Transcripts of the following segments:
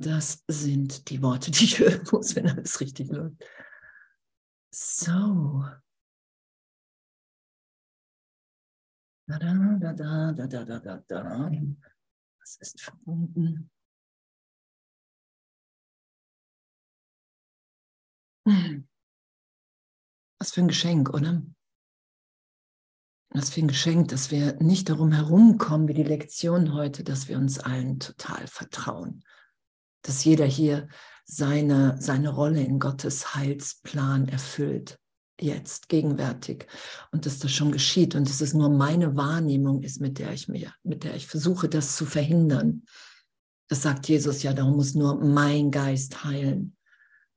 Das sind die Worte, die ich hören muss, wenn alles richtig läuft. So. Da, da, da, da, da, da, da, da. Das ist verbunden. Was für ein Geschenk, oder? Was für ein Geschenk, dass wir nicht darum herumkommen, wie die Lektion heute, dass wir uns allen total vertrauen. Dass jeder hier seine, seine Rolle in Gottes Heilsplan erfüllt, jetzt, gegenwärtig. Und dass das schon geschieht und dass es nur meine Wahrnehmung ist, mit der ich mir, mit der ich versuche, das zu verhindern. Das sagt Jesus ja, darum muss nur mein Geist heilen.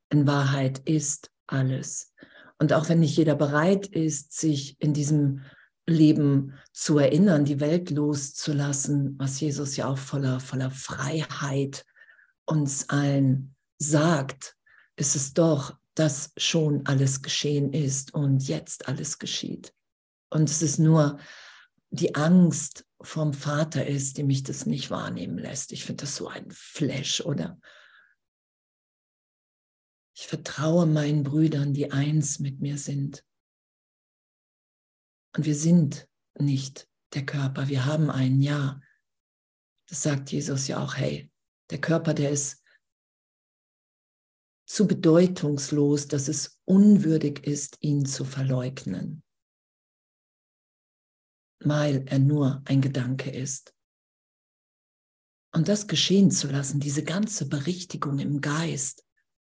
In Wahrheit ist alles. Und auch wenn nicht jeder bereit ist, sich in diesem Leben zu erinnern, die Welt loszulassen, was Jesus ja auch voller, voller Freiheit uns allen sagt, ist es doch, dass schon alles geschehen ist und jetzt alles geschieht. Und es ist nur die Angst vom Vater ist, die mich das nicht wahrnehmen lässt. Ich finde das so ein Flash, oder? Ich vertraue meinen Brüdern, die eins mit mir sind. Und wir sind nicht der Körper, wir haben einen Ja. Das sagt Jesus ja auch, hey, der Körper, der ist zu bedeutungslos, dass es unwürdig ist, ihn zu verleugnen, weil er nur ein Gedanke ist. Und das geschehen zu lassen, diese ganze Berichtigung im Geist,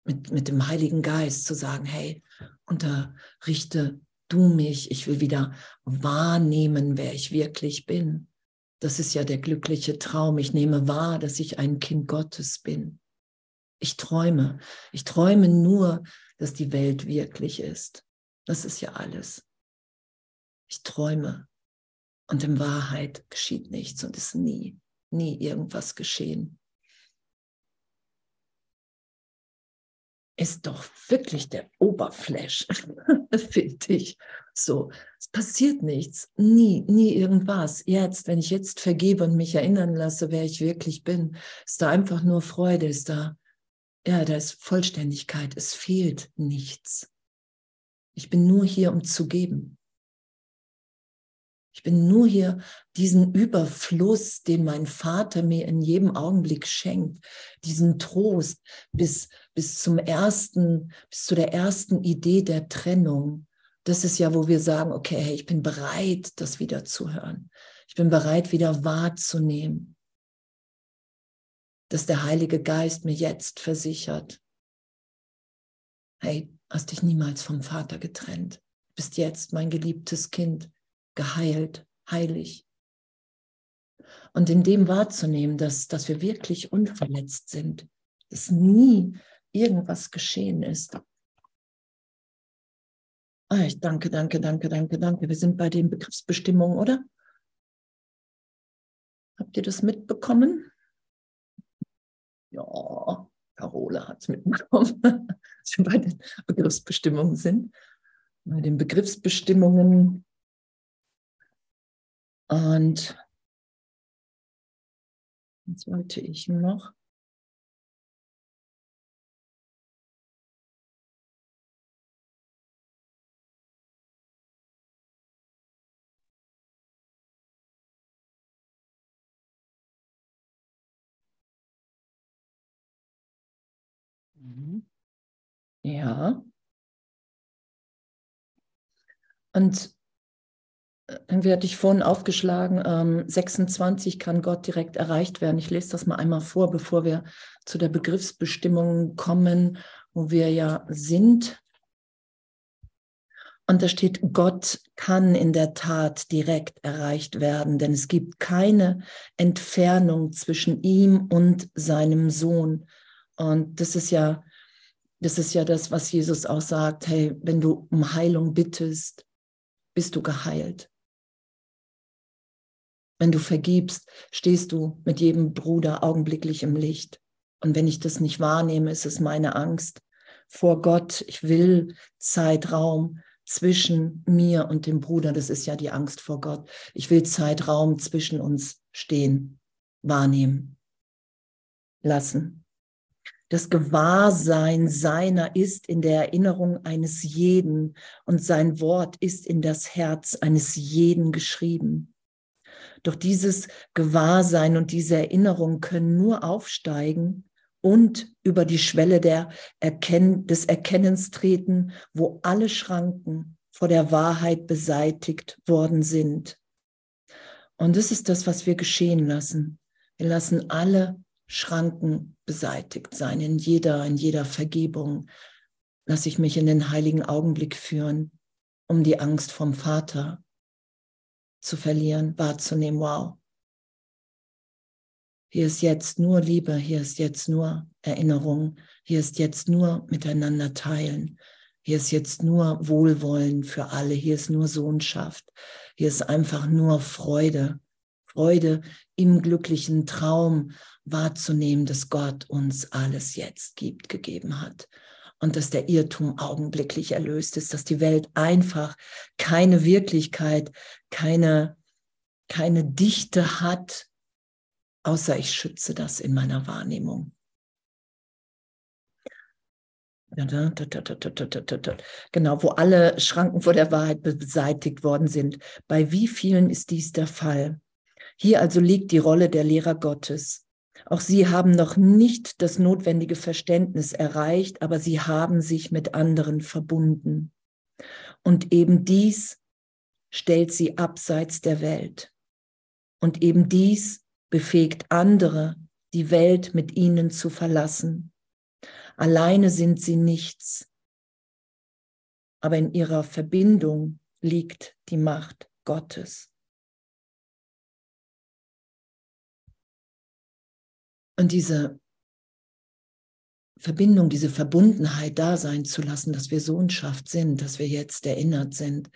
mit, mit dem Heiligen Geist zu sagen, hey, unterrichte du mich, ich will wieder wahrnehmen, wer ich wirklich bin. Das ist ja der glückliche Traum. Ich nehme wahr, dass ich ein Kind Gottes bin. Ich träume. Ich träume nur, dass die Welt wirklich ist. Das ist ja alles. Ich träume. Und in Wahrheit geschieht nichts und ist nie, nie irgendwas geschehen. Ist doch wirklich der Oberflash, finde ich. So, es passiert nichts, nie, nie irgendwas. Jetzt, wenn ich jetzt vergebe und mich erinnern lasse, wer ich wirklich bin, ist da einfach nur Freude, ist da, ja, da ist Vollständigkeit, es fehlt nichts. Ich bin nur hier, um zu geben. Ich bin nur hier diesen Überfluss, den mein Vater mir in jedem Augenblick schenkt, diesen Trost bis, bis zum ersten, bis zu der ersten Idee der Trennung. Das ist ja, wo wir sagen, okay, hey, ich bin bereit, das wieder zu hören. Ich bin bereit, wieder wahrzunehmen, dass der Heilige Geist mir jetzt versichert, hey, hast dich niemals vom Vater getrennt, bist jetzt mein geliebtes Kind geheilt, heilig. Und in dem wahrzunehmen, dass, dass wir wirklich unverletzt sind, dass nie irgendwas geschehen ist. Ah, ich danke, danke, danke, danke, danke. Wir sind bei den Begriffsbestimmungen, oder? Habt ihr das mitbekommen? Ja, Carola hat es mitbekommen, dass wir bei den Begriffsbestimmungen sind. Bei den Begriffsbestimmungen und jetzt wollte ich noch. Mhm. Ja. Und irgendwie hatte ich vorhin aufgeschlagen, ähm, 26 kann Gott direkt erreicht werden. Ich lese das mal einmal vor, bevor wir zu der Begriffsbestimmung kommen, wo wir ja sind. Und da steht, Gott kann in der Tat direkt erreicht werden, denn es gibt keine Entfernung zwischen ihm und seinem Sohn. Und das ist ja, das ist ja das, was Jesus auch sagt. Hey, wenn du um Heilung bittest, bist du geheilt. Wenn du vergibst, stehst du mit jedem Bruder augenblicklich im Licht. Und wenn ich das nicht wahrnehme, ist es meine Angst vor Gott. Ich will Zeitraum zwischen mir und dem Bruder. Das ist ja die Angst vor Gott. Ich will Zeitraum zwischen uns stehen, wahrnehmen, lassen. Das Gewahrsein seiner ist in der Erinnerung eines jeden und sein Wort ist in das Herz eines jeden geschrieben. Doch dieses Gewahrsein und diese Erinnerung können nur aufsteigen und über die Schwelle der Erken des Erkennens treten, wo alle Schranken vor der Wahrheit beseitigt worden sind. Und das ist das, was wir geschehen lassen. Wir lassen alle Schranken beseitigt sein. In jeder, in jeder Vergebung lasse ich mich in den heiligen Augenblick führen, um die Angst vom Vater zu verlieren, wahrzunehmen. Wow. Hier ist jetzt nur Liebe, hier ist jetzt nur Erinnerung, hier ist jetzt nur miteinander teilen, hier ist jetzt nur Wohlwollen für alle, hier ist nur Sohnschaft, hier ist einfach nur Freude, Freude im glücklichen Traum wahrzunehmen, dass Gott uns alles jetzt gibt, gegeben hat. Und dass der Irrtum augenblicklich erlöst ist, dass die Welt einfach keine Wirklichkeit, keine, keine Dichte hat, außer ich schütze das in meiner Wahrnehmung. Genau, wo alle Schranken vor der Wahrheit beseitigt worden sind. Bei wie vielen ist dies der Fall? Hier also liegt die Rolle der Lehrer Gottes. Auch sie haben noch nicht das notwendige Verständnis erreicht, aber sie haben sich mit anderen verbunden. Und eben dies stellt sie abseits der Welt. Und eben dies befähigt andere, die Welt mit ihnen zu verlassen. Alleine sind sie nichts, aber in ihrer Verbindung liegt die Macht Gottes. Und diese Verbindung, diese Verbundenheit da sein zu lassen, dass wir Sohnschaft sind, dass wir jetzt erinnert sind,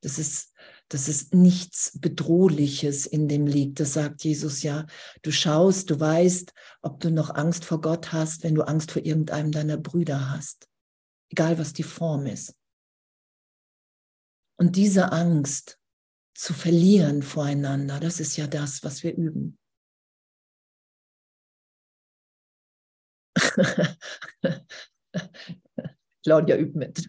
dass es, dass es nichts Bedrohliches in dem liegt. Das sagt Jesus ja. Du schaust, du weißt, ob du noch Angst vor Gott hast, wenn du Angst vor irgendeinem deiner Brüder hast. Egal, was die Form ist. Und diese Angst zu verlieren voreinander, das ist ja das, was wir üben. Claudia übt mit.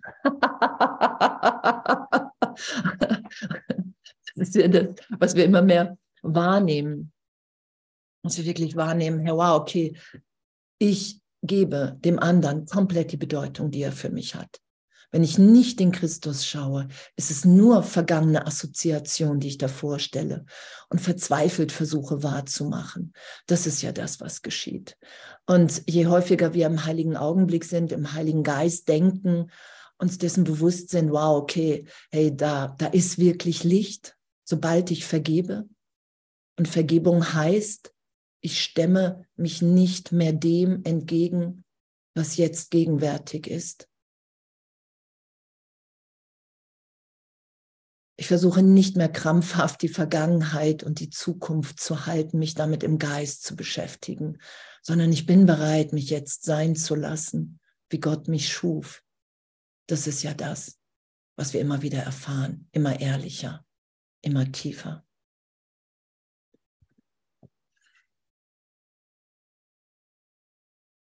das ist ja das, was wir immer mehr wahrnehmen. Was wir wirklich wahrnehmen, Herr, wow, okay, ich gebe dem anderen komplett die Bedeutung, die er für mich hat. Wenn ich nicht in Christus schaue, ist es nur vergangene Assoziation, die ich da vorstelle und verzweifelt versuche wahrzumachen. Das ist ja das, was geschieht. Und je häufiger wir im heiligen Augenblick sind, im heiligen Geist denken, uns dessen bewusst sind, wow, okay, hey, da, da ist wirklich Licht, sobald ich vergebe. Und Vergebung heißt, ich stemme mich nicht mehr dem entgegen, was jetzt gegenwärtig ist. Ich versuche nicht mehr krampfhaft die Vergangenheit und die Zukunft zu halten, mich damit im Geist zu beschäftigen, sondern ich bin bereit, mich jetzt sein zu lassen, wie Gott mich schuf. Das ist ja das, was wir immer wieder erfahren, immer ehrlicher, immer tiefer.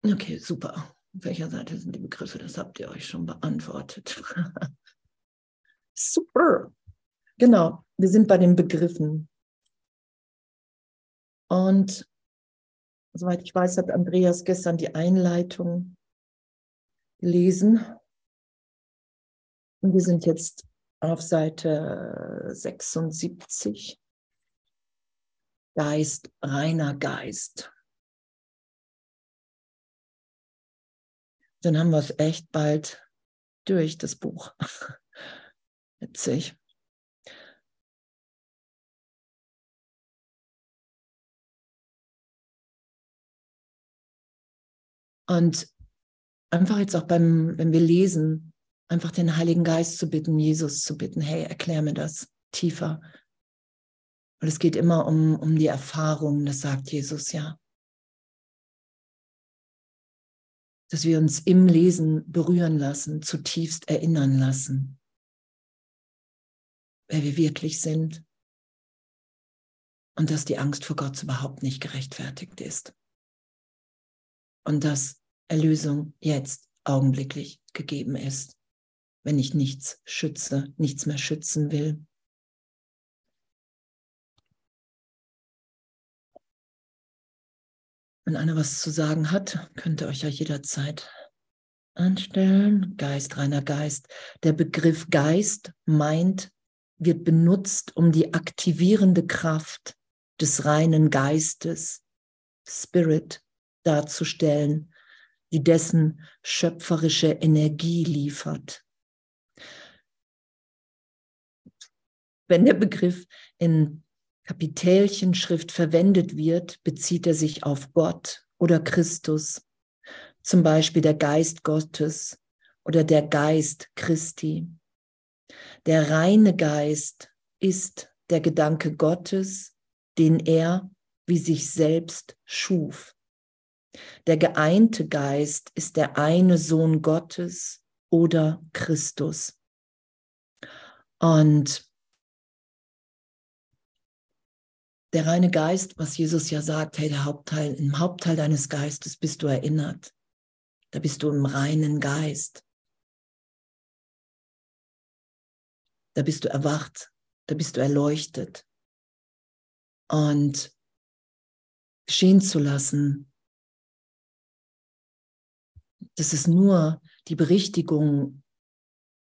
Okay, super. Auf welcher Seite sind die Begriffe? Das habt ihr euch schon beantwortet. super. Genau, wir sind bei den Begriffen. Und soweit ich weiß, hat Andreas gestern die Einleitung gelesen. Und wir sind jetzt auf Seite 76. Geist, reiner Geist. Dann haben wir es echt bald durch, das Buch. Witzig. Und einfach jetzt auch beim, wenn wir lesen, einfach den Heiligen Geist zu bitten, Jesus zu bitten, hey, erklär mir das tiefer. Und es geht immer um, um die Erfahrung, das sagt Jesus ja. Dass wir uns im Lesen berühren lassen, zutiefst erinnern lassen, wer wir wirklich sind. Und dass die Angst vor Gott überhaupt nicht gerechtfertigt ist. Und dass Erlösung jetzt augenblicklich gegeben ist, wenn ich nichts schütze, nichts mehr schützen will. Wenn einer was zu sagen hat, könnt ihr euch ja jederzeit anstellen. Geist, reiner Geist. Der Begriff Geist meint, wird benutzt, um die aktivierende Kraft des reinen Geistes, Spirit, darzustellen, die dessen schöpferische Energie liefert. Wenn der Begriff in Kapitelchenschrift verwendet wird, bezieht er sich auf Gott oder Christus, zum Beispiel der Geist Gottes oder der Geist Christi. Der reine Geist ist der Gedanke Gottes, den er wie sich selbst schuf. Der geeinte Geist ist der eine Sohn Gottes oder Christus. Und der reine Geist, was Jesus ja sagt, hey, der Hauptteil, im Hauptteil deines Geistes bist du erinnert. Da bist du im reinen Geist. Da bist du erwacht, da bist du erleuchtet. Und geschehen zu lassen, dass es nur die Berichtigung,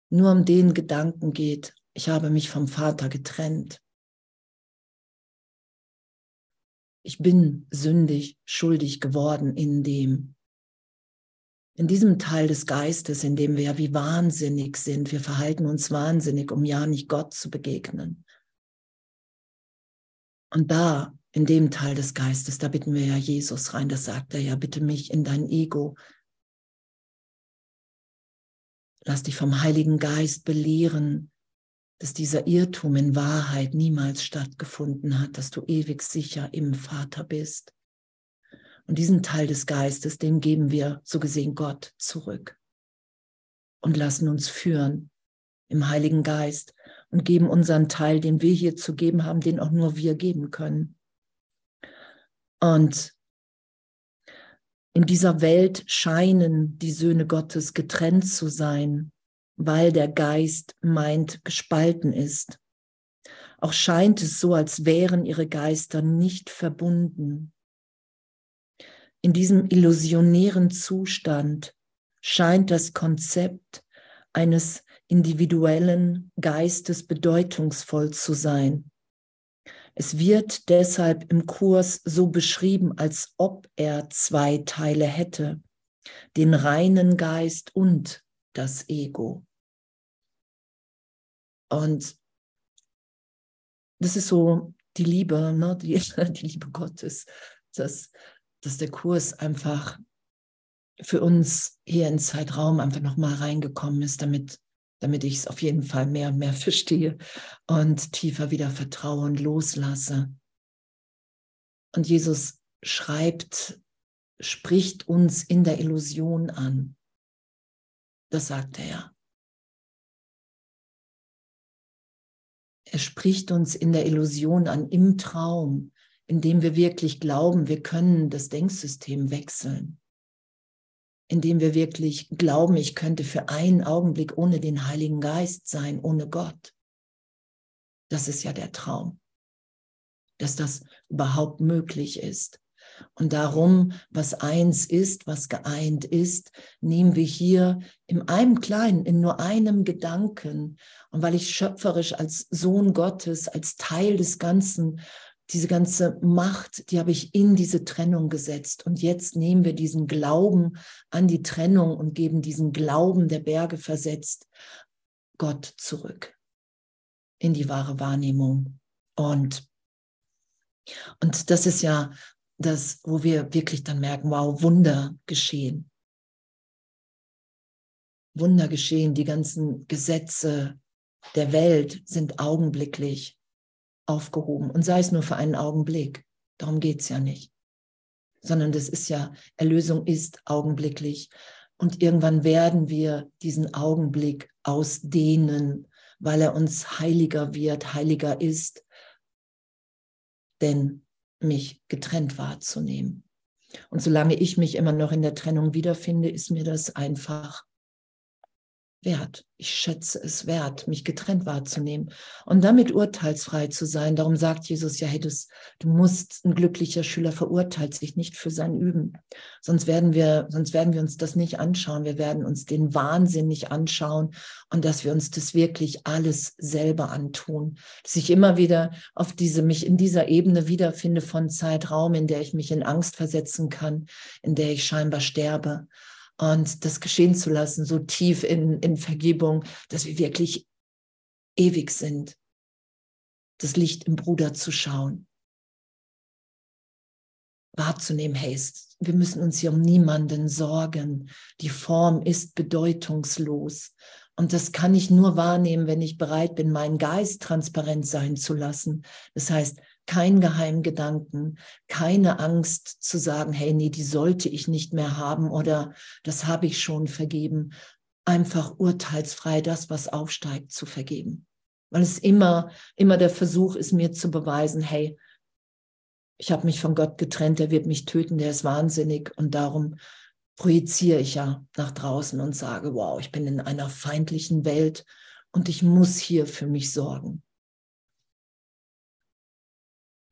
nur um den Gedanken geht, ich habe mich vom Vater getrennt. ich bin sündig, schuldig geworden in dem. In diesem Teil des Geistes, in dem wir ja wie wahnsinnig sind, wir verhalten uns wahnsinnig, um ja nicht Gott zu begegnen. Und da, in dem Teil des Geistes, da bitten wir ja Jesus rein, das sagt er ja, bitte mich in dein Ego. Lass dich vom Heiligen Geist belehren, dass dieser Irrtum in Wahrheit niemals stattgefunden hat, dass du ewig sicher im Vater bist. Und diesen Teil des Geistes, den geben wir so gesehen Gott zurück und lassen uns führen im Heiligen Geist und geben unseren Teil, den wir hier zu geben haben, den auch nur wir geben können. Und in dieser Welt scheinen die Söhne Gottes getrennt zu sein weil der Geist meint, gespalten ist. Auch scheint es so, als wären ihre Geister nicht verbunden. In diesem illusionären Zustand scheint das Konzept eines individuellen Geistes bedeutungsvoll zu sein. Es wird deshalb im Kurs so beschrieben, als ob er zwei Teile hätte, den reinen Geist und das Ego. Und das ist so die Liebe, ne? die, die Liebe Gottes, dass, dass der Kurs einfach für uns hier in Zeitraum einfach nochmal reingekommen ist, damit, damit ich es auf jeden Fall mehr und mehr verstehe und tiefer wieder vertraue und loslasse. Und Jesus schreibt, spricht uns in der Illusion an. Das sagt er. Er spricht uns in der Illusion an, im Traum, in dem wir wirklich glauben, wir können das Denksystem wechseln. In dem wir wirklich glauben, ich könnte für einen Augenblick ohne den Heiligen Geist sein, ohne Gott. Das ist ja der Traum, dass das überhaupt möglich ist. Und darum, was eins ist, was geeint ist, nehmen wir hier in einem kleinen, in nur einem Gedanken. Und weil ich schöpferisch als Sohn Gottes, als Teil des Ganzen, diese ganze Macht, die habe ich in diese Trennung gesetzt. Und jetzt nehmen wir diesen Glauben an die Trennung und geben diesen Glauben der Berge versetzt Gott zurück in die wahre Wahrnehmung. Und, und das ist ja das, wo wir wirklich dann merken, wow, Wunder geschehen. Wunder geschehen, die ganzen Gesetze der Welt sind augenblicklich aufgehoben und sei es nur für einen Augenblick. Darum geht es ja nicht. Sondern das ist ja, Erlösung ist augenblicklich. Und irgendwann werden wir diesen Augenblick ausdehnen, weil er uns heiliger wird, heiliger ist. Denn mich getrennt wahrzunehmen. Und solange ich mich immer noch in der Trennung wiederfinde, ist mir das einfach wert. Ich schätze es wert, mich getrennt wahrzunehmen und damit urteilsfrei zu sein. Darum sagt Jesus ja, hey, das, du musst, ein glücklicher Schüler verurteilt sich nicht für sein Üben. Sonst werden wir, sonst werden wir uns das nicht anschauen. Wir werden uns den Wahnsinn nicht anschauen und dass wir uns das wirklich alles selber antun. Dass ich immer wieder auf diese, mich in dieser Ebene wiederfinde von Zeitraum, in der ich mich in Angst versetzen kann, in der ich scheinbar sterbe und das geschehen zu lassen, so tief in, in Vergebung, dass wir wirklich ewig sind. Das Licht im Bruder zu schauen. Wahrzunehmen, hey, wir müssen uns hier um niemanden sorgen. Die Form ist bedeutungslos. Und das kann ich nur wahrnehmen, wenn ich bereit bin, meinen Geist transparent sein zu lassen. Das heißt, kein Geheimgedanken, keine Angst zu sagen, hey, nee, die sollte ich nicht mehr haben oder das habe ich schon vergeben. Einfach urteilsfrei das, was aufsteigt, zu vergeben. Weil es immer, immer der Versuch ist, mir zu beweisen, hey, ich habe mich von Gott getrennt, der wird mich töten, der ist wahnsinnig und darum projiziere ich ja nach draußen und sage, wow, ich bin in einer feindlichen Welt und ich muss hier für mich sorgen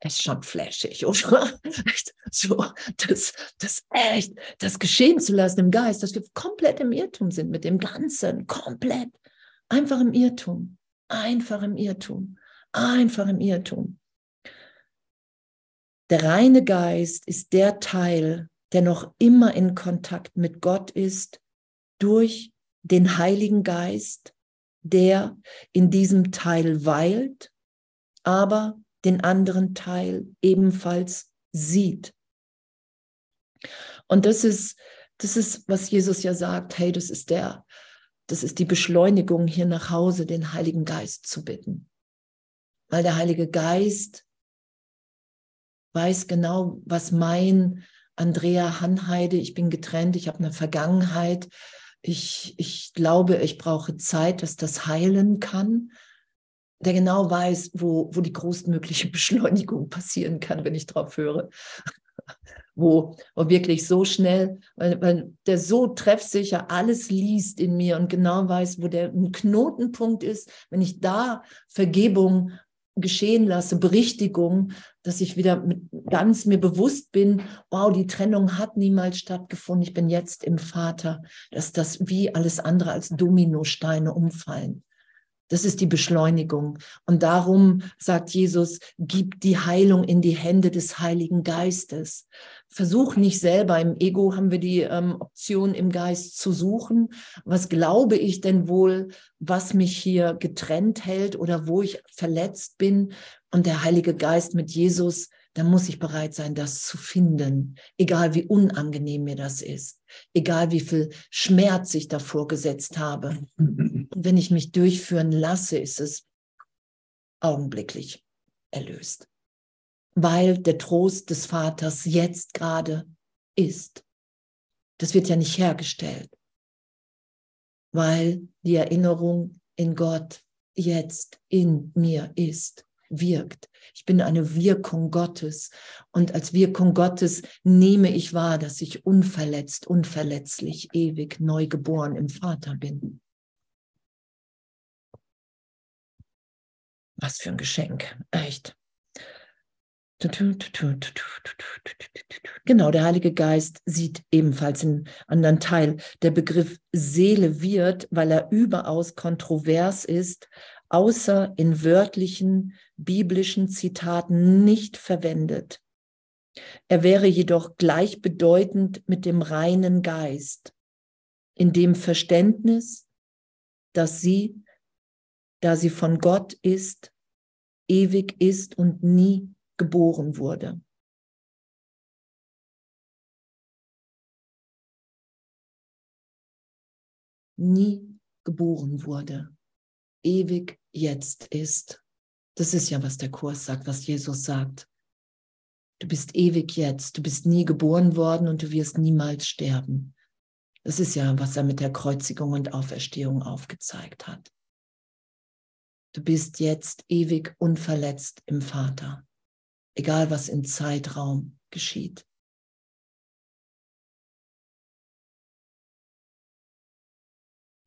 ist schon flashig, oder? so, das, das echt, das geschehen zu lassen im Geist, dass wir komplett im Irrtum sind mit dem Ganzen, komplett. Einfach im Irrtum, einfach im Irrtum, einfach im Irrtum. Der reine Geist ist der Teil, der noch immer in Kontakt mit Gott ist, durch den Heiligen Geist, der in diesem Teil weilt, aber den anderen Teil ebenfalls sieht. Und das ist, das ist, was Jesus ja sagt, hey, das ist der, das ist die Beschleunigung hier nach Hause, den Heiligen Geist zu bitten. Weil der Heilige Geist weiß genau, was mein Andrea Hanheide, ich bin getrennt, ich habe eine Vergangenheit, ich, ich glaube, ich brauche Zeit, dass das heilen kann der genau weiß, wo, wo die größtmögliche Beschleunigung passieren kann, wenn ich drauf höre. wo, wo wirklich so schnell, weil, weil der so treffsicher alles liest in mir und genau weiß, wo der ein Knotenpunkt ist, wenn ich da Vergebung geschehen lasse, Berichtigung, dass ich wieder mit, ganz mir bewusst bin, wow, die Trennung hat niemals stattgefunden, ich bin jetzt im Vater, dass das wie alles andere als Dominosteine umfallen. Das ist die Beschleunigung. Und darum sagt Jesus, gib die Heilung in die Hände des Heiligen Geistes. Versuch nicht selber, im Ego haben wir die ähm, Option im Geist zu suchen. Was glaube ich denn wohl, was mich hier getrennt hält oder wo ich verletzt bin? Und der Heilige Geist mit Jesus dann muss ich bereit sein, das zu finden, egal wie unangenehm mir das ist, egal wie viel Schmerz ich davor gesetzt habe. Und wenn ich mich durchführen lasse, ist es augenblicklich erlöst, weil der Trost des Vaters jetzt gerade ist. Das wird ja nicht hergestellt, weil die Erinnerung in Gott jetzt in mir ist wirkt. Ich bin eine Wirkung Gottes. Und als Wirkung Gottes nehme ich wahr, dass ich unverletzt, unverletzlich, ewig neu geboren im Vater bin. Was für ein Geschenk, echt. Genau, der Heilige Geist sieht ebenfalls einen anderen Teil. Der Begriff Seele wird, weil er überaus kontrovers ist, außer in wörtlichen biblischen Zitaten nicht verwendet. Er wäre jedoch gleichbedeutend mit dem reinen Geist, in dem Verständnis, dass sie, da sie von Gott ist, ewig ist und nie geboren wurde. Nie geboren wurde ewig jetzt ist. Das ist ja, was der Kurs sagt, was Jesus sagt. Du bist ewig jetzt, du bist nie geboren worden und du wirst niemals sterben. Das ist ja, was er mit der Kreuzigung und Auferstehung aufgezeigt hat. Du bist jetzt ewig unverletzt im Vater, egal was im Zeitraum geschieht.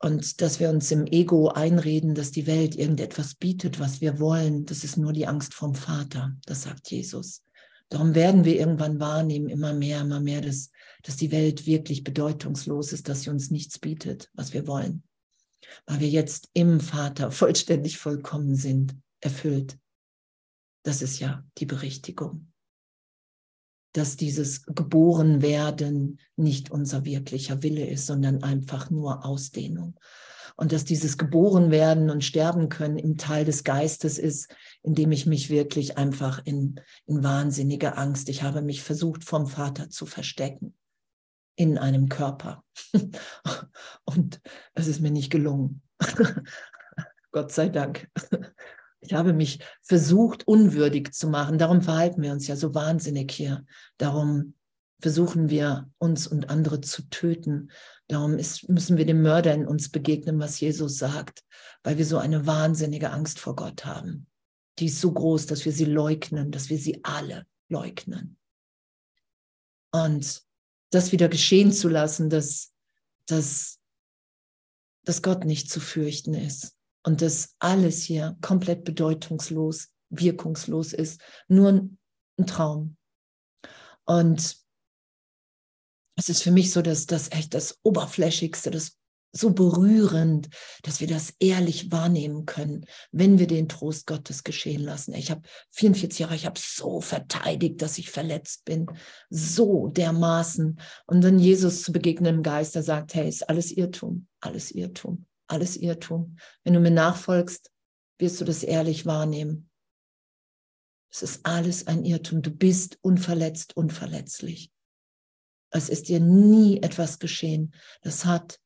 Und dass wir uns im Ego einreden, dass die Welt irgendetwas bietet, was wir wollen, das ist nur die Angst vom Vater, das sagt Jesus. Darum werden wir irgendwann wahrnehmen, immer mehr, immer mehr, dass, dass die Welt wirklich bedeutungslos ist, dass sie uns nichts bietet, was wir wollen. Weil wir jetzt im Vater vollständig vollkommen sind, erfüllt. Das ist ja die Berichtigung dass dieses Geborenwerden nicht unser wirklicher Wille ist, sondern einfach nur Ausdehnung. Und dass dieses Geborenwerden und Sterben können im Teil des Geistes ist, indem ich mich wirklich einfach in, in wahnsinnige Angst, ich habe mich versucht vom Vater zu verstecken in einem Körper. Und es ist mir nicht gelungen. Gott sei Dank. Ich habe mich versucht, unwürdig zu machen. Darum verhalten wir uns ja so wahnsinnig hier. Darum versuchen wir, uns und andere zu töten. Darum ist, müssen wir dem Mörder in uns begegnen, was Jesus sagt, weil wir so eine wahnsinnige Angst vor Gott haben. Die ist so groß, dass wir sie leugnen, dass wir sie alle leugnen. Und das wieder geschehen zu lassen, dass, dass, dass Gott nicht zu fürchten ist und dass alles hier komplett bedeutungslos, wirkungslos ist, nur ein Traum. Und es ist für mich so, dass das echt das Oberflächigste, das so berührend, dass wir das ehrlich wahrnehmen können, wenn wir den Trost Gottes geschehen lassen. Ich habe 44 Jahre, ich habe so verteidigt, dass ich verletzt bin, so dermaßen. Und dann Jesus zu begegnen im Geist, der sagt, hey, ist alles Irrtum, alles Irrtum alles Irrtum. Wenn du mir nachfolgst, wirst du das ehrlich wahrnehmen. Es ist alles ein Irrtum. Du bist unverletzt, unverletzlich. Es ist dir nie etwas geschehen. Das hat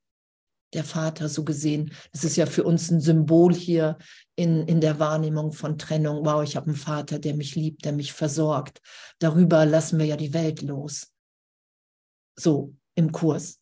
der Vater so gesehen. Das ist ja für uns ein Symbol hier in, in der Wahrnehmung von Trennung. Wow, ich habe einen Vater, der mich liebt, der mich versorgt. Darüber lassen wir ja die Welt los. So im Kurs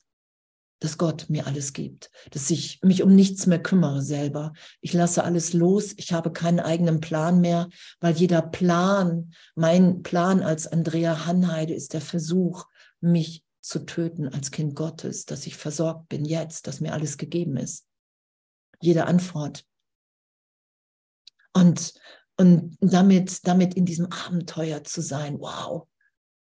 dass Gott mir alles gibt, dass ich mich um nichts mehr kümmere selber. Ich lasse alles los, ich habe keinen eigenen Plan mehr, weil jeder Plan, mein Plan als Andrea Hanheide ist der Versuch, mich zu töten als Kind Gottes, dass ich versorgt bin jetzt, dass mir alles gegeben ist. Jede Antwort. Und, und damit, damit in diesem Abenteuer zu sein, wow,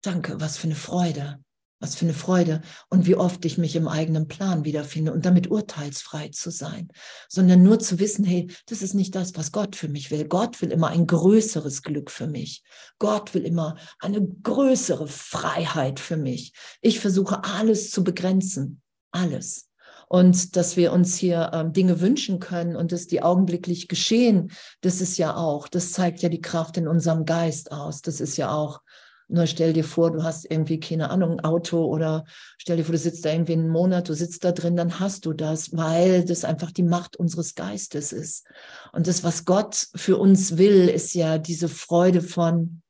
danke, was für eine Freude. Was für eine Freude und wie oft ich mich im eigenen Plan wiederfinde und damit urteilsfrei zu sein, sondern nur zu wissen, hey, das ist nicht das, was Gott für mich will. Gott will immer ein größeres Glück für mich. Gott will immer eine größere Freiheit für mich. Ich versuche alles zu begrenzen, alles. Und dass wir uns hier ähm, Dinge wünschen können und dass die augenblicklich geschehen, das ist ja auch, das zeigt ja die Kraft in unserem Geist aus. Das ist ja auch nur stell dir vor, du hast irgendwie, keine Ahnung, ein Auto oder stell dir vor, du sitzt da irgendwie einen Monat, du sitzt da drin, dann hast du das, weil das einfach die Macht unseres Geistes ist. Und das, was Gott für uns will, ist ja diese Freude von,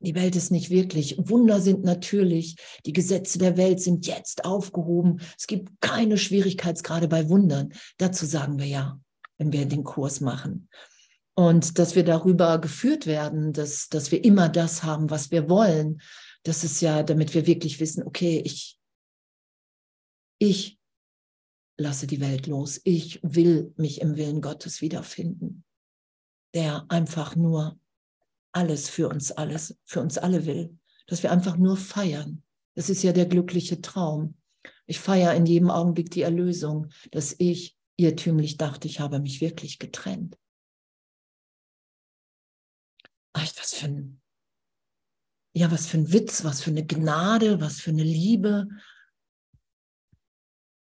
die Welt ist nicht wirklich. Wunder sind natürlich. Die Gesetze der Welt sind jetzt aufgehoben. Es gibt keine Schwierigkeitsgrade bei Wundern. Dazu sagen wir ja, wenn wir den Kurs machen. Und dass wir darüber geführt werden, dass, dass wir immer das haben, was wir wollen. Das ist ja, damit wir wirklich wissen, okay, ich, ich lasse die Welt los. Ich will mich im Willen Gottes wiederfinden, der einfach nur alles für uns alles, für uns alle will. Dass wir einfach nur feiern. Das ist ja der glückliche Traum. Ich feiere in jedem Augenblick die Erlösung, dass ich irrtümlich dachte, ich habe mich wirklich getrennt. Echt, was für ein, ja, was für ein Witz, was für eine Gnade, was für eine Liebe.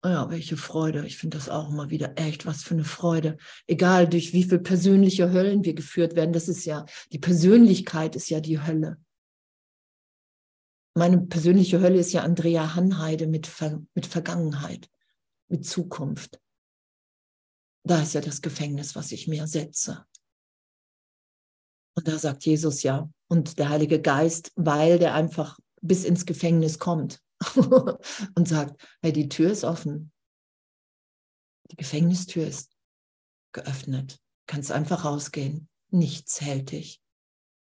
Ja, welche Freude. Ich finde das auch immer wieder echt, was für eine Freude. Egal, durch wie viele persönliche Höllen wir geführt werden, das ist ja, die Persönlichkeit ist ja die Hölle. Meine persönliche Hölle ist ja Andrea Hanheide mit, Ver mit Vergangenheit, mit Zukunft. Da ist ja das Gefängnis, was ich mir setze. Und da sagt Jesus ja, und der Heilige Geist, weil der einfach bis ins Gefängnis kommt und sagt, hey, die Tür ist offen. Die Gefängnistür ist geöffnet. Kannst einfach rausgehen. Nichts hält dich.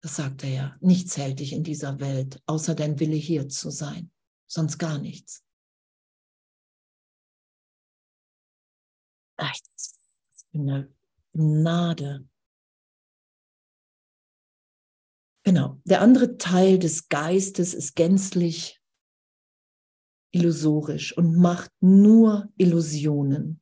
Das sagt er ja. Nichts hält dich in dieser Welt, außer dein Wille hier zu sein. Sonst gar nichts. Ach, das ist eine Gnade. Genau. Der andere Teil des Geistes ist gänzlich illusorisch und macht nur Illusionen.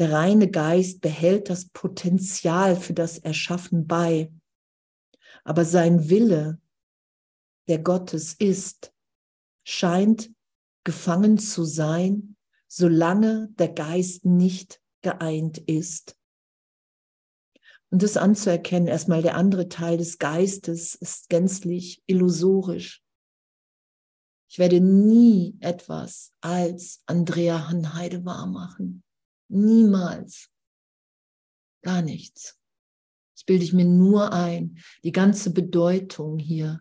Der reine Geist behält das Potenzial für das Erschaffen bei, aber sein Wille, der Gottes ist, scheint gefangen zu sein, solange der Geist nicht geeint ist. Und das anzuerkennen, erstmal der andere Teil des Geistes ist gänzlich illusorisch. Ich werde nie etwas als Andrea Hanheide wahrmachen. Niemals. Gar nichts. Das bilde ich mir nur ein. Die ganze Bedeutung hier.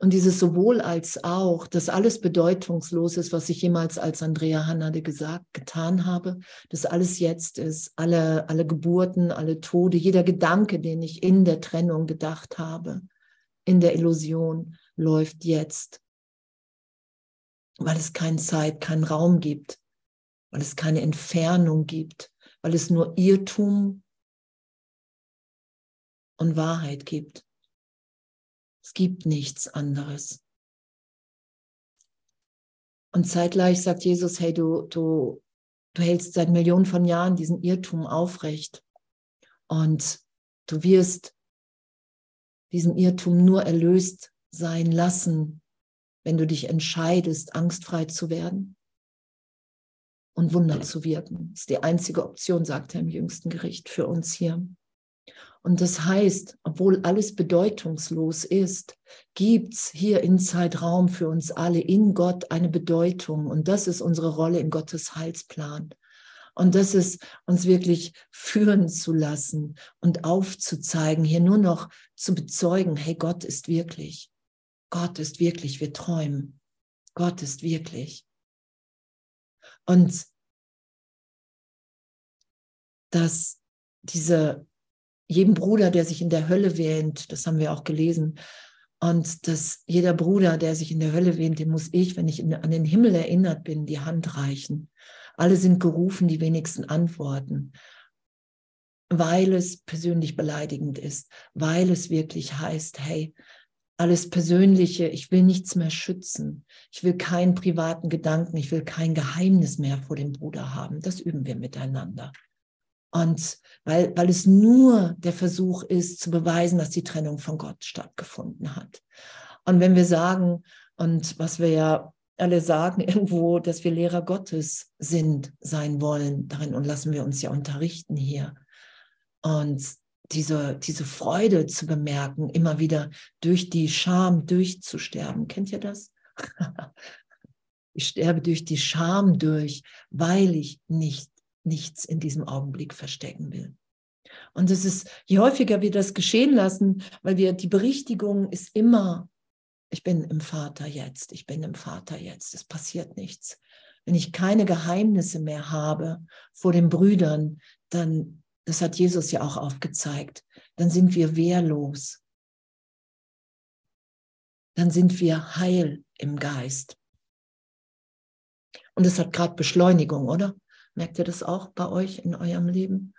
Und dieses sowohl als auch, dass alles bedeutungslos ist, was ich jemals als Andrea Hannade gesagt, getan habe, dass alles jetzt ist, alle, alle Geburten, alle Tode, jeder Gedanke, den ich in der Trennung gedacht habe, in der Illusion, läuft jetzt weil es keine Zeit, keinen Raum gibt, weil es keine Entfernung gibt, weil es nur Irrtum und Wahrheit gibt. Es gibt nichts anderes. Und zeitgleich sagt Jesus, hey, du, du, du hältst seit Millionen von Jahren diesen Irrtum aufrecht und du wirst diesen Irrtum nur erlöst sein lassen, wenn du dich entscheidest, angstfrei zu werden und Wunder zu wirken. Das ist die einzige Option, sagt er im jüngsten Gericht für uns hier. Und das heißt, obwohl alles bedeutungslos ist, gibt es hier in Zeitraum für uns alle in Gott eine Bedeutung. Und das ist unsere Rolle in Gottes Heilsplan. Und das ist uns wirklich führen zu lassen und aufzuzeigen, hier nur noch zu bezeugen, hey, Gott ist wirklich. Gott ist wirklich, wir träumen. Gott ist wirklich. Und dass diese, jedem Bruder, der sich in der Hölle wähnt, das haben wir auch gelesen, und dass jeder Bruder, der sich in der Hölle wähnt, dem muss ich, wenn ich an den Himmel erinnert bin, die Hand reichen. Alle sind gerufen, die wenigsten antworten, weil es persönlich beleidigend ist, weil es wirklich heißt, hey, alles Persönliche, ich will nichts mehr schützen. Ich will keinen privaten Gedanken, ich will kein Geheimnis mehr vor dem Bruder haben. Das üben wir miteinander. Und weil, weil es nur der Versuch ist, zu beweisen, dass die Trennung von Gott stattgefunden hat. Und wenn wir sagen, und was wir ja alle sagen irgendwo, dass wir Lehrer Gottes sind, sein wollen, darin und lassen wir uns ja unterrichten hier. Und diese, diese Freude zu bemerken, immer wieder durch die Scham durchzusterben. Kennt ihr das? ich sterbe durch die Scham durch, weil ich nicht, nichts in diesem Augenblick verstecken will. Und es ist, je häufiger wir das geschehen lassen, weil wir, die Berichtigung ist immer, ich bin im Vater jetzt, ich bin im Vater jetzt, es passiert nichts. Wenn ich keine Geheimnisse mehr habe vor den Brüdern, dann das hat Jesus ja auch aufgezeigt, dann sind wir wehrlos. Dann sind wir heil im Geist. Und es hat gerade Beschleunigung, oder? Merkt ihr das auch bei euch in eurem Leben?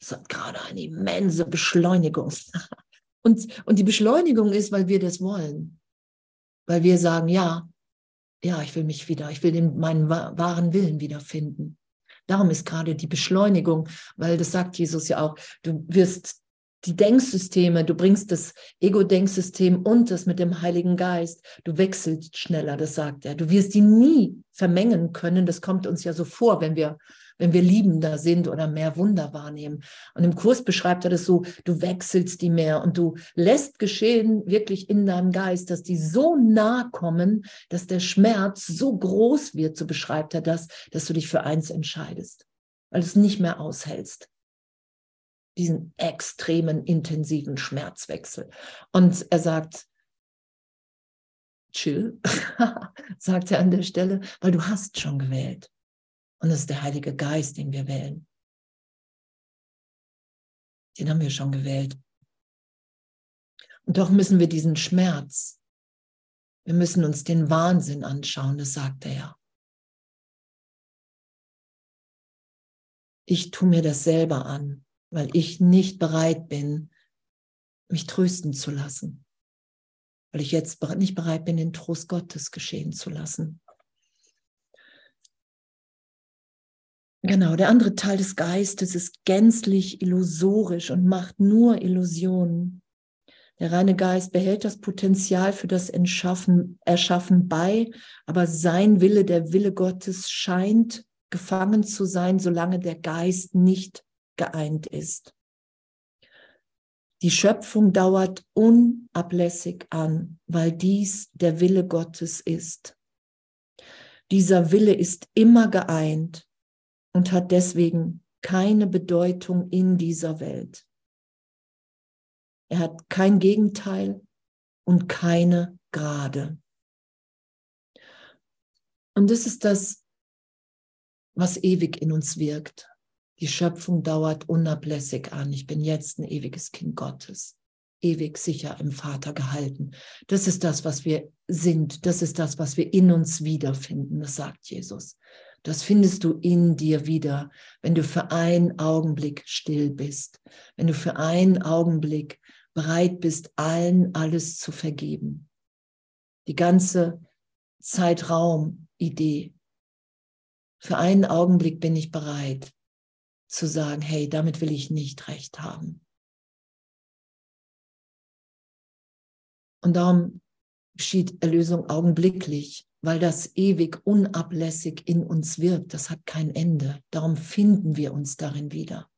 Es hat gerade eine immense Beschleunigung. Und, und die Beschleunigung ist, weil wir das wollen. Weil wir sagen, ja, ja, ich will mich wieder, ich will den, meinen wahren Willen wiederfinden. Darum ist gerade die Beschleunigung, weil das sagt Jesus ja auch, du wirst die Denksysteme, du bringst das Ego-Denksystem und das mit dem Heiligen Geist, du wechselst schneller, das sagt er. Du wirst die nie vermengen können, das kommt uns ja so vor, wenn wir wenn wir liebender sind oder mehr Wunder wahrnehmen. Und im Kurs beschreibt er das so, du wechselst die mehr und du lässt geschehen wirklich in deinem Geist, dass die so nah kommen, dass der Schmerz so groß wird, so beschreibt er das, dass du dich für eins entscheidest, weil du es nicht mehr aushältst diesen extremen, intensiven Schmerzwechsel. Und er sagt, chill, sagt er an der Stelle, weil du hast schon gewählt. Und es ist der Heilige Geist, den wir wählen. Den haben wir schon gewählt. Und doch müssen wir diesen Schmerz Wir müssen uns den Wahnsinn anschauen, das sagt er ja. Ich tue mir das selber an, weil ich nicht bereit bin, mich trösten zu lassen. Weil ich jetzt nicht bereit bin, den Trost Gottes geschehen zu lassen. Genau, der andere Teil des Geistes ist gänzlich illusorisch und macht nur Illusionen. Der reine Geist behält das Potenzial für das Entschaffen, Erschaffen bei, aber sein Wille, der Wille Gottes, scheint gefangen zu sein, solange der Geist nicht geeint ist. Die Schöpfung dauert unablässig an, weil dies der Wille Gottes ist. Dieser Wille ist immer geeint und hat deswegen keine Bedeutung in dieser Welt. Er hat kein Gegenteil und keine Grade. Und das ist das, was ewig in uns wirkt. Die Schöpfung dauert unablässig an. Ich bin jetzt ein ewiges Kind Gottes, ewig sicher im Vater gehalten. Das ist das, was wir sind. Das ist das, was wir in uns wiederfinden. Das sagt Jesus. Das findest du in dir wieder, wenn du für einen Augenblick still bist, wenn du für einen Augenblick bereit bist, allen alles zu vergeben. Die ganze Zeitraum-Idee. Für einen Augenblick bin ich bereit zu sagen, hey, damit will ich nicht recht haben. Und darum geschieht Erlösung augenblicklich weil das ewig unablässig in uns wirkt. Das hat kein Ende. Darum finden wir uns darin wieder.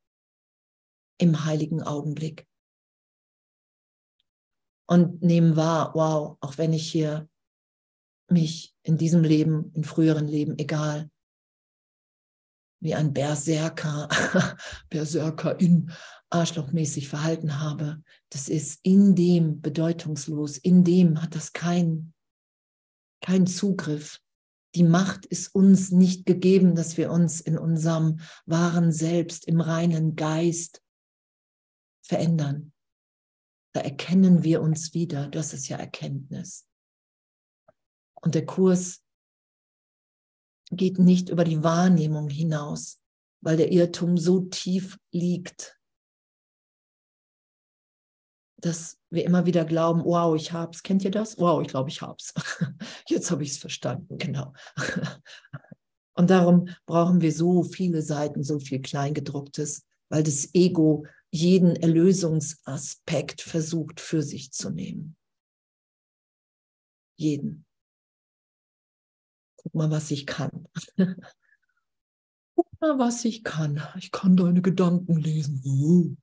Im heiligen Augenblick. Und nehmen wahr, wow, auch wenn ich hier mich in diesem Leben, in früheren Leben, egal, wie ein Berserker, Berserker in arschlochmäßig verhalten habe, das ist in dem bedeutungslos, in dem hat das kein kein Zugriff. Die Macht ist uns nicht gegeben, dass wir uns in unserem wahren Selbst, im reinen Geist verändern. Da erkennen wir uns wieder. Das ist ja Erkenntnis. Und der Kurs geht nicht über die Wahrnehmung hinaus, weil der Irrtum so tief liegt, dass wir immer wieder glauben, wow, ich hab's. Kennt ihr das? Wow, ich glaube, ich hab's. Jetzt habe ich es verstanden, genau. Und darum brauchen wir so viele Seiten, so viel Kleingedrucktes, weil das Ego jeden Erlösungsaspekt versucht für sich zu nehmen. Jeden. Guck mal, was ich kann. Guck mal, was ich kann. Ich kann deine Gedanken lesen.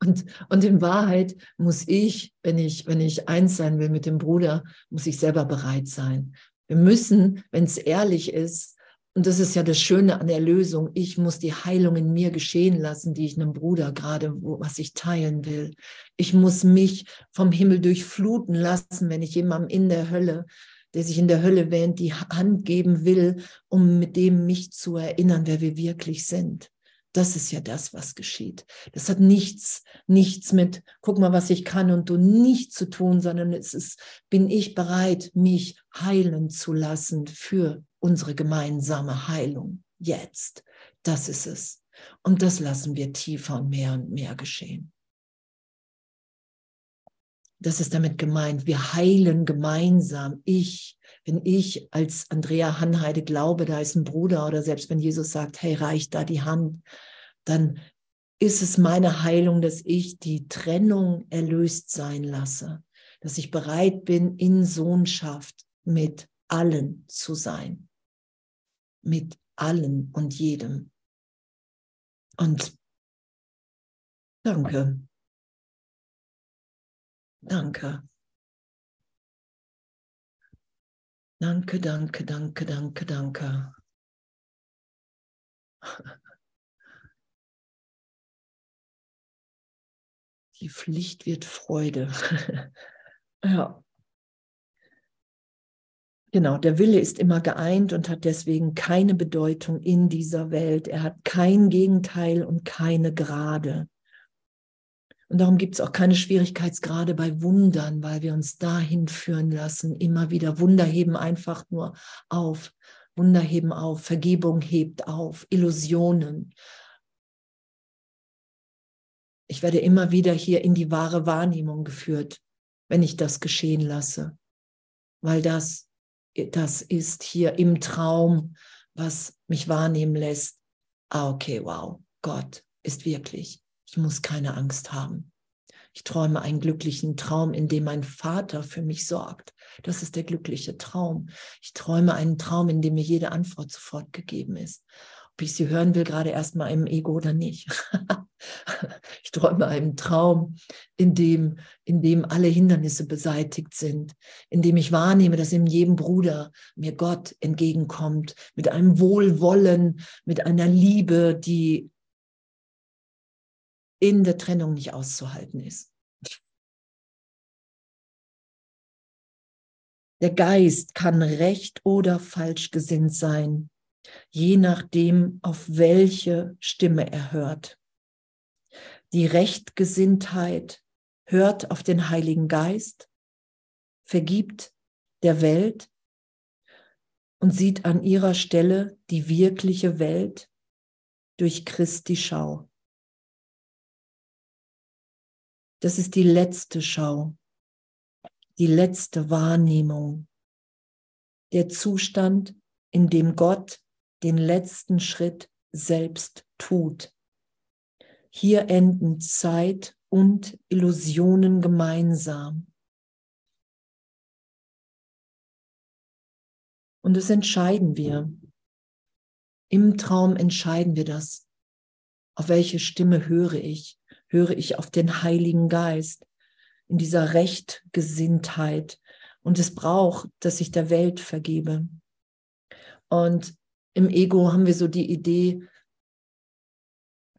Und, und in Wahrheit muss ich, wenn ich, wenn ich eins sein will mit dem Bruder, muss ich selber bereit sein. Wir müssen, wenn es ehrlich ist, und das ist ja das Schöne an der Lösung, ich muss die Heilung in mir geschehen lassen, die ich einem Bruder gerade, was ich teilen will. Ich muss mich vom Himmel durchfluten lassen, wenn ich jemandem in der Hölle, der sich in der Hölle wähnt, die Hand geben will, um mit dem mich zu erinnern, wer wir wirklich sind. Das ist ja das, was geschieht. Das hat nichts, nichts mit, guck mal, was ich kann und du nicht zu tun, sondern es ist, bin ich bereit, mich heilen zu lassen für unsere gemeinsame Heilung. Jetzt. Das ist es. Und das lassen wir tiefer und mehr und mehr geschehen. Das ist damit gemeint. Wir heilen gemeinsam. Ich, wenn ich als Andrea Hanheide glaube, da ist ein Bruder oder selbst wenn Jesus sagt, hey, reicht da die Hand, dann ist es meine Heilung, dass ich die Trennung erlöst sein lasse, dass ich bereit bin, in Sohnschaft mit allen zu sein, mit allen und jedem. Und danke. Danke. Danke, danke, danke, danke, danke. Die Pflicht wird Freude. ja. Genau, der Wille ist immer geeint und hat deswegen keine Bedeutung in dieser Welt. Er hat kein Gegenteil und keine Gerade. Und darum gibt es auch keine Schwierigkeitsgrade bei Wundern, weil wir uns dahin führen lassen. Immer wieder Wunder heben einfach nur auf. Wunder heben auf. Vergebung hebt auf. Illusionen. Ich werde immer wieder hier in die wahre Wahrnehmung geführt, wenn ich das geschehen lasse. Weil das, das ist hier im Traum, was mich wahrnehmen lässt. Ah, okay, wow, Gott ist wirklich. Ich muss keine Angst haben. Ich träume einen glücklichen Traum, in dem mein Vater für mich sorgt. Das ist der glückliche Traum. Ich träume einen Traum, in dem mir jede Antwort sofort gegeben ist. Ob ich sie hören will, gerade erstmal im Ego oder nicht. ich träume einen Traum, in dem, in dem alle Hindernisse beseitigt sind, in dem ich wahrnehme, dass in jedem Bruder mir Gott entgegenkommt, mit einem Wohlwollen, mit einer Liebe, die in der Trennung nicht auszuhalten ist. Der Geist kann recht oder falsch gesinnt sein, je nachdem, auf welche Stimme er hört. Die Rechtgesinntheit hört auf den Heiligen Geist, vergibt der Welt und sieht an ihrer Stelle die wirkliche Welt durch Christi Schau. Das ist die letzte Schau, die letzte Wahrnehmung, der Zustand, in dem Gott den letzten Schritt selbst tut. Hier enden Zeit und Illusionen gemeinsam. Und das entscheiden wir. Im Traum entscheiden wir das. Auf welche Stimme höre ich? Höre ich auf den Heiligen Geist in dieser Rechtgesinntheit. Und es braucht, dass ich der Welt vergebe. Und im Ego haben wir so die Idee,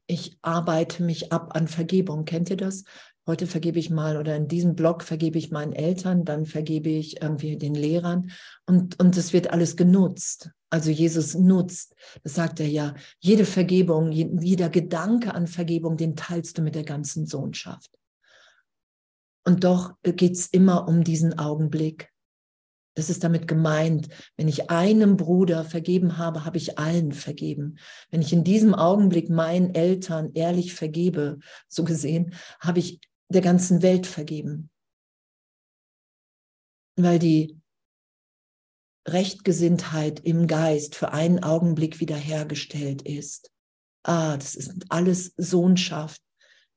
ich arbeite mich ab an Vergebung. Kennt ihr das? Heute vergebe ich mal oder in diesem Blog vergebe ich meinen Eltern, dann vergebe ich irgendwie den Lehrern und, und es wird alles genutzt also Jesus nutzt, das sagt er ja, jede Vergebung, jeder Gedanke an Vergebung, den teilst du mit der ganzen Sohnschaft. Und doch geht es immer um diesen Augenblick. Das ist damit gemeint, wenn ich einem Bruder vergeben habe, habe ich allen vergeben. Wenn ich in diesem Augenblick meinen Eltern ehrlich vergebe, so gesehen, habe ich der ganzen Welt vergeben. Weil die Rechtgesinntheit im Geist für einen Augenblick wiederhergestellt ist. Ah, das ist alles Sohnschaft.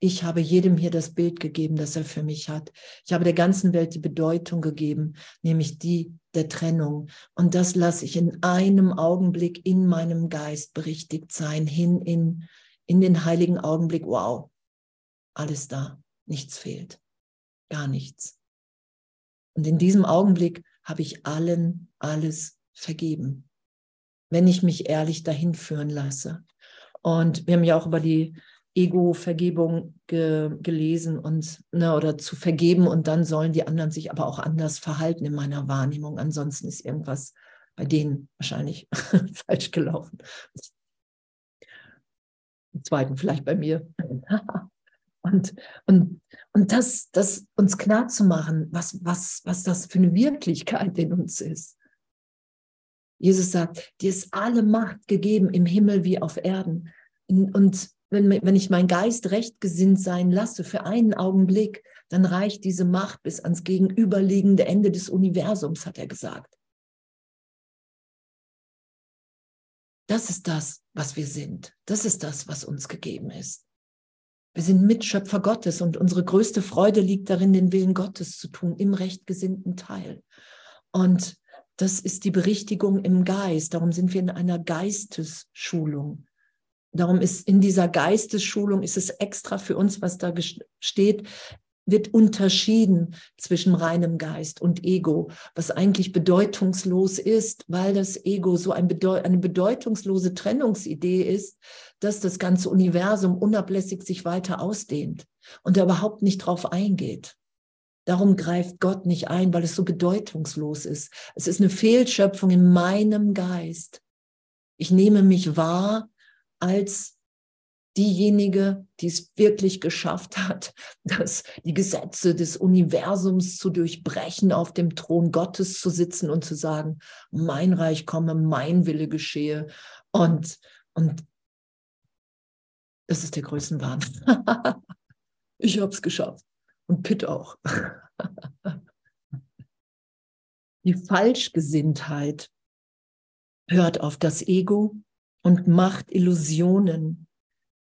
Ich habe jedem hier das Bild gegeben, das er für mich hat. Ich habe der ganzen Welt die Bedeutung gegeben, nämlich die der Trennung. Und das lasse ich in einem Augenblick in meinem Geist berichtigt sein, hin in, in den heiligen Augenblick. Wow, alles da, nichts fehlt, gar nichts. Und in diesem Augenblick habe ich allen alles vergeben, wenn ich mich ehrlich dahin führen lasse. Und wir haben ja auch über die Ego-Vergebung ge gelesen und ne, oder zu vergeben und dann sollen die anderen sich aber auch anders verhalten in meiner Wahrnehmung. Ansonsten ist irgendwas bei denen wahrscheinlich falsch gelaufen. Im zweiten vielleicht bei mir. Und, und, und das, das uns klar zu machen, was, was, was das für eine Wirklichkeit in uns ist. Jesus sagt, dir ist alle Macht gegeben im Himmel wie auf Erden. Und wenn, wenn ich mein Geist recht gesinnt sein lasse für einen Augenblick, dann reicht diese Macht bis ans gegenüberliegende Ende des Universums, hat er gesagt. Das ist das, was wir sind. Das ist das, was uns gegeben ist. Wir sind Mitschöpfer Gottes und unsere größte Freude liegt darin, den Willen Gottes zu tun im rechtgesinnten Teil. Und das ist die Berichtigung im Geist. Darum sind wir in einer Geistesschulung. Darum ist in dieser Geistesschulung ist es extra für uns, was da steht, wird unterschieden zwischen reinem Geist und Ego, was eigentlich bedeutungslos ist, weil das Ego so ein Bedeu eine bedeutungslose Trennungsidee ist, dass das ganze Universum unablässig sich weiter ausdehnt und da überhaupt nicht drauf eingeht. Darum greift Gott nicht ein, weil es so bedeutungslos ist. Es ist eine Fehlschöpfung in meinem Geist. Ich nehme mich wahr als diejenige, die es wirklich geschafft hat, dass die Gesetze des Universums zu durchbrechen, auf dem Thron Gottes zu sitzen und zu sagen, mein Reich komme, mein Wille geschehe. Und, und das ist der Größenwahn. ich habe es geschafft. Und Pitt auch. die Falschgesinntheit hört auf das Ego und macht Illusionen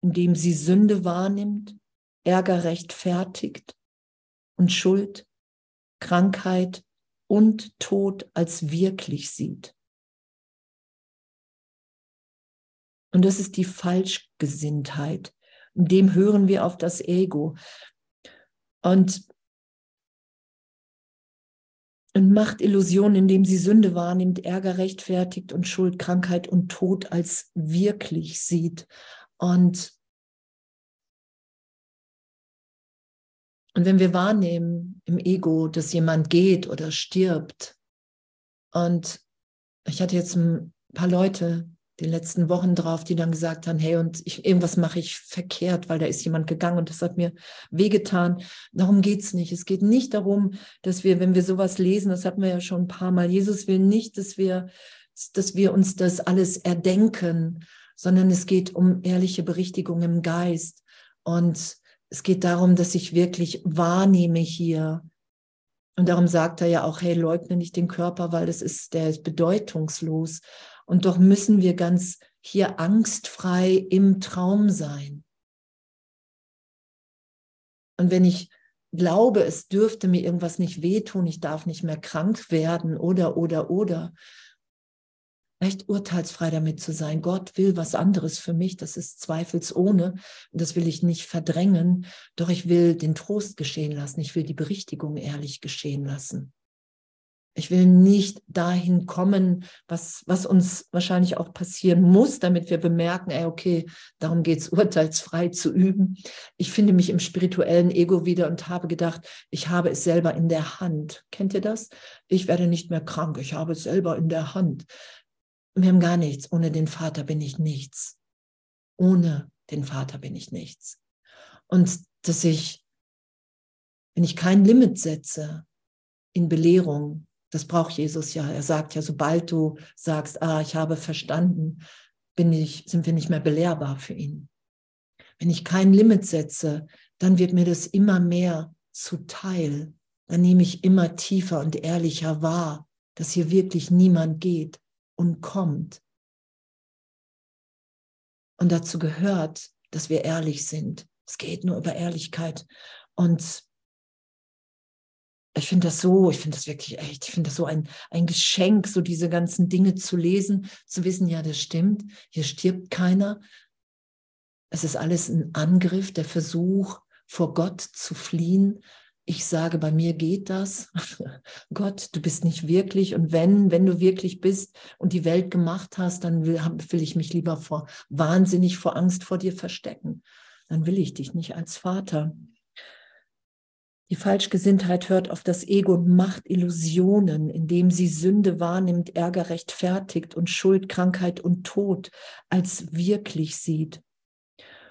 indem sie Sünde wahrnimmt, Ärger rechtfertigt und Schuld, Krankheit und Tod als wirklich sieht. Und das ist die Falschgesinntheit. In dem hören wir auf das Ego. Und, und macht Illusionen, indem sie Sünde wahrnimmt, Ärger rechtfertigt und Schuld, Krankheit und Tod als wirklich sieht. Und, und wenn wir wahrnehmen im Ego, dass jemand geht oder stirbt, und ich hatte jetzt ein paar Leute die letzten Wochen drauf, die dann gesagt haben, hey, und ich, irgendwas mache ich verkehrt, weil da ist jemand gegangen und das hat mir wehgetan. Darum geht es nicht. Es geht nicht darum, dass wir, wenn wir sowas lesen, das hatten wir ja schon ein paar Mal, Jesus will nicht, dass wir, dass wir uns das alles erdenken sondern es geht um ehrliche Berichtigung im Geist. Und es geht darum, dass ich wirklich wahrnehme hier. Und darum sagt er ja auch, hey, leugne nicht den Körper, weil das ist, der ist bedeutungslos. Und doch müssen wir ganz hier angstfrei im Traum sein. Und wenn ich glaube, es dürfte mir irgendwas nicht wehtun, ich darf nicht mehr krank werden oder, oder, oder, echt urteilsfrei damit zu sein. Gott will was anderes für mich, das ist zweifelsohne. Das will ich nicht verdrängen, doch ich will den Trost geschehen lassen. Ich will die Berichtigung ehrlich geschehen lassen. Ich will nicht dahin kommen, was, was uns wahrscheinlich auch passieren muss, damit wir bemerken, ey, okay, darum geht es, urteilsfrei zu üben. Ich finde mich im spirituellen Ego wieder und habe gedacht, ich habe es selber in der Hand. Kennt ihr das? Ich werde nicht mehr krank, ich habe es selber in der Hand. Wir haben gar nichts. Ohne den Vater bin ich nichts. Ohne den Vater bin ich nichts. Und dass ich, wenn ich kein Limit setze in Belehrung, das braucht Jesus ja. Er sagt ja, sobald du sagst, ah, ich habe verstanden, bin ich, sind wir nicht mehr belehrbar für ihn. Wenn ich kein Limit setze, dann wird mir das immer mehr zuteil. Dann nehme ich immer tiefer und ehrlicher wahr, dass hier wirklich niemand geht, und kommt. Und dazu gehört, dass wir ehrlich sind. Es geht nur über Ehrlichkeit. Und ich finde das so, ich finde das wirklich echt, ich finde das so ein, ein Geschenk, so diese ganzen Dinge zu lesen, zu wissen, ja, das stimmt, hier stirbt keiner. Es ist alles ein Angriff, der Versuch, vor Gott zu fliehen, ich sage, bei mir geht das. Gott, du bist nicht wirklich. Und wenn, wenn du wirklich bist und die Welt gemacht hast, dann will, will ich mich lieber vor wahnsinnig vor Angst vor dir verstecken. Dann will ich dich nicht als Vater. Die Falschgesinntheit hört auf das Ego und macht Illusionen, indem sie Sünde wahrnimmt, Ärger rechtfertigt und Schuld, Krankheit und Tod als wirklich sieht.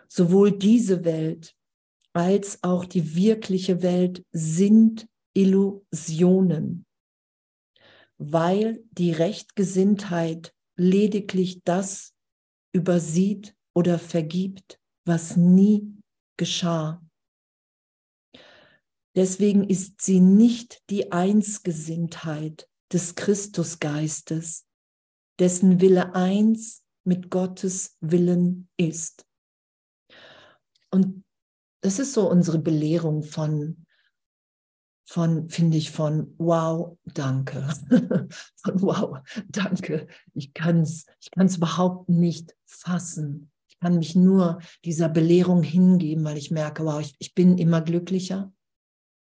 Sowohl diese Welt als auch die wirkliche Welt sind Illusionen, weil die Rechtgesinntheit lediglich das übersieht oder vergibt, was nie geschah. Deswegen ist sie nicht die Einsgesinntheit des Christusgeistes, dessen Wille eins mit Gottes Willen ist. Und das ist so unsere Belehrung von, von finde ich, von wow, danke. von wow, danke. Ich kann es ich kann's überhaupt nicht fassen. Ich kann mich nur dieser Belehrung hingeben, weil ich merke, wow, ich, ich bin immer glücklicher.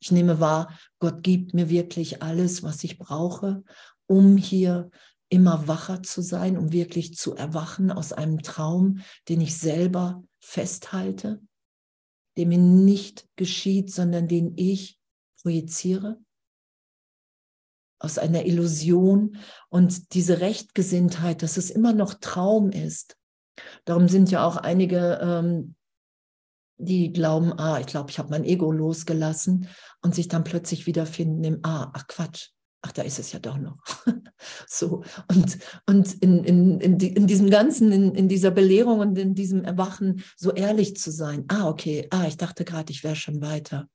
Ich nehme wahr, Gott gibt mir wirklich alles, was ich brauche, um hier immer wacher zu sein, um wirklich zu erwachen aus einem Traum, den ich selber festhalte der mir nicht geschieht, sondern den ich projiziere? Aus einer Illusion. Und diese Rechtgesinntheit, dass es immer noch Traum ist. Darum sind ja auch einige ähm, die glauben, ah, ich glaube, ich habe mein Ego losgelassen und sich dann plötzlich wiederfinden im, ah, ach Quatsch, ach, da ist es ja doch noch. so, und, und in, in, in, die, in diesem Ganzen, in, in dieser Belehrung und in diesem Erwachen so ehrlich zu sein, ah, okay, ah, ich dachte gerade, ich wäre schon weiter.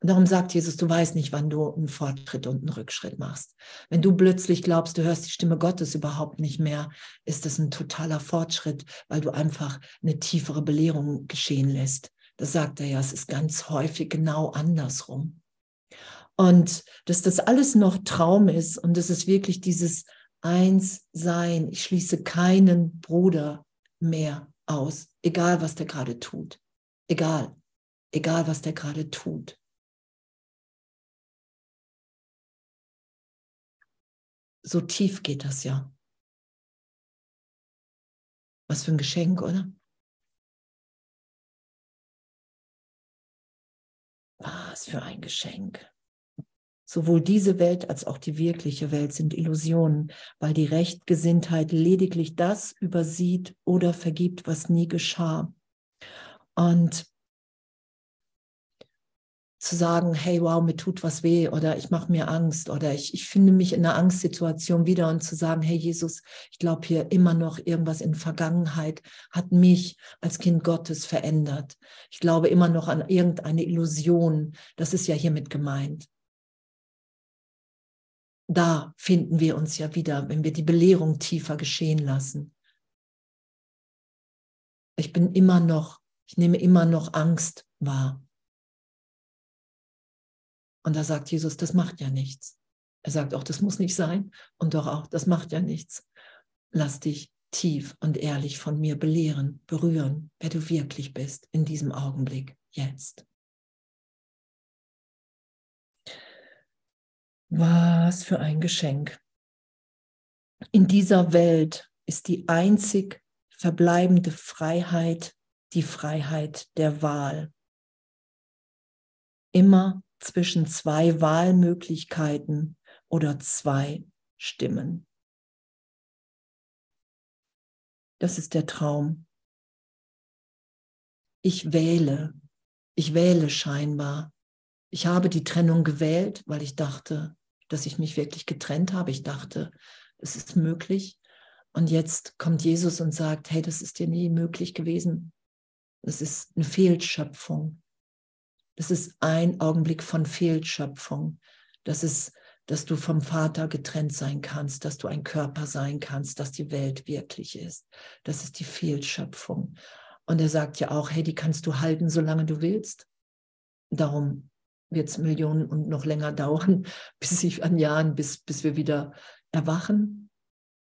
Und darum sagt Jesus, du weißt nicht, wann du einen Fortschritt und einen Rückschritt machst. Wenn du plötzlich glaubst, du hörst die Stimme Gottes überhaupt nicht mehr, ist das ein totaler Fortschritt, weil du einfach eine tiefere Belehrung geschehen lässt. Das sagt er ja, es ist ganz häufig genau andersrum. Und dass das alles noch Traum ist und dass es wirklich dieses Eins-Sein, ich schließe keinen Bruder mehr aus, egal was der gerade tut. Egal, egal was der gerade tut. so tief geht das ja. Was für ein Geschenk, oder? Was für ein Geschenk. Sowohl diese Welt als auch die wirkliche Welt sind Illusionen, weil die Rechtgesinntheit lediglich das übersieht oder vergibt, was nie geschah. Und zu sagen, hey, wow, mir tut was weh oder ich mache mir Angst oder ich, ich finde mich in einer Angstsituation wieder und zu sagen, hey Jesus, ich glaube hier immer noch irgendwas in Vergangenheit hat mich als Kind Gottes verändert. Ich glaube immer noch an irgendeine Illusion. Das ist ja hiermit gemeint. Da finden wir uns ja wieder, wenn wir die Belehrung tiefer geschehen lassen. Ich bin immer noch, ich nehme immer noch Angst wahr. Und da sagt Jesus, das macht ja nichts. Er sagt auch, das muss nicht sein. Und doch auch, das macht ja nichts. Lass dich tief und ehrlich von mir belehren, berühren, wer du wirklich bist in diesem Augenblick, jetzt. Was für ein Geschenk. In dieser Welt ist die einzig verbleibende Freiheit die Freiheit der Wahl. Immer zwischen zwei Wahlmöglichkeiten oder zwei Stimmen. Das ist der Traum. Ich wähle. Ich wähle scheinbar. Ich habe die Trennung gewählt, weil ich dachte, dass ich mich wirklich getrennt habe. Ich dachte, es ist möglich. Und jetzt kommt Jesus und sagt, hey, das ist dir nie möglich gewesen. Das ist eine Fehlschöpfung. Das ist ein Augenblick von Fehlschöpfung. Das ist, dass du vom Vater getrennt sein kannst, dass du ein Körper sein kannst, dass die Welt wirklich ist. Das ist die Fehlschöpfung. Und er sagt ja auch, hey, die kannst du halten, solange du willst. Darum wird es Millionen und noch länger dauern, bis ich an Jahren, bis, bis wir wieder erwachen.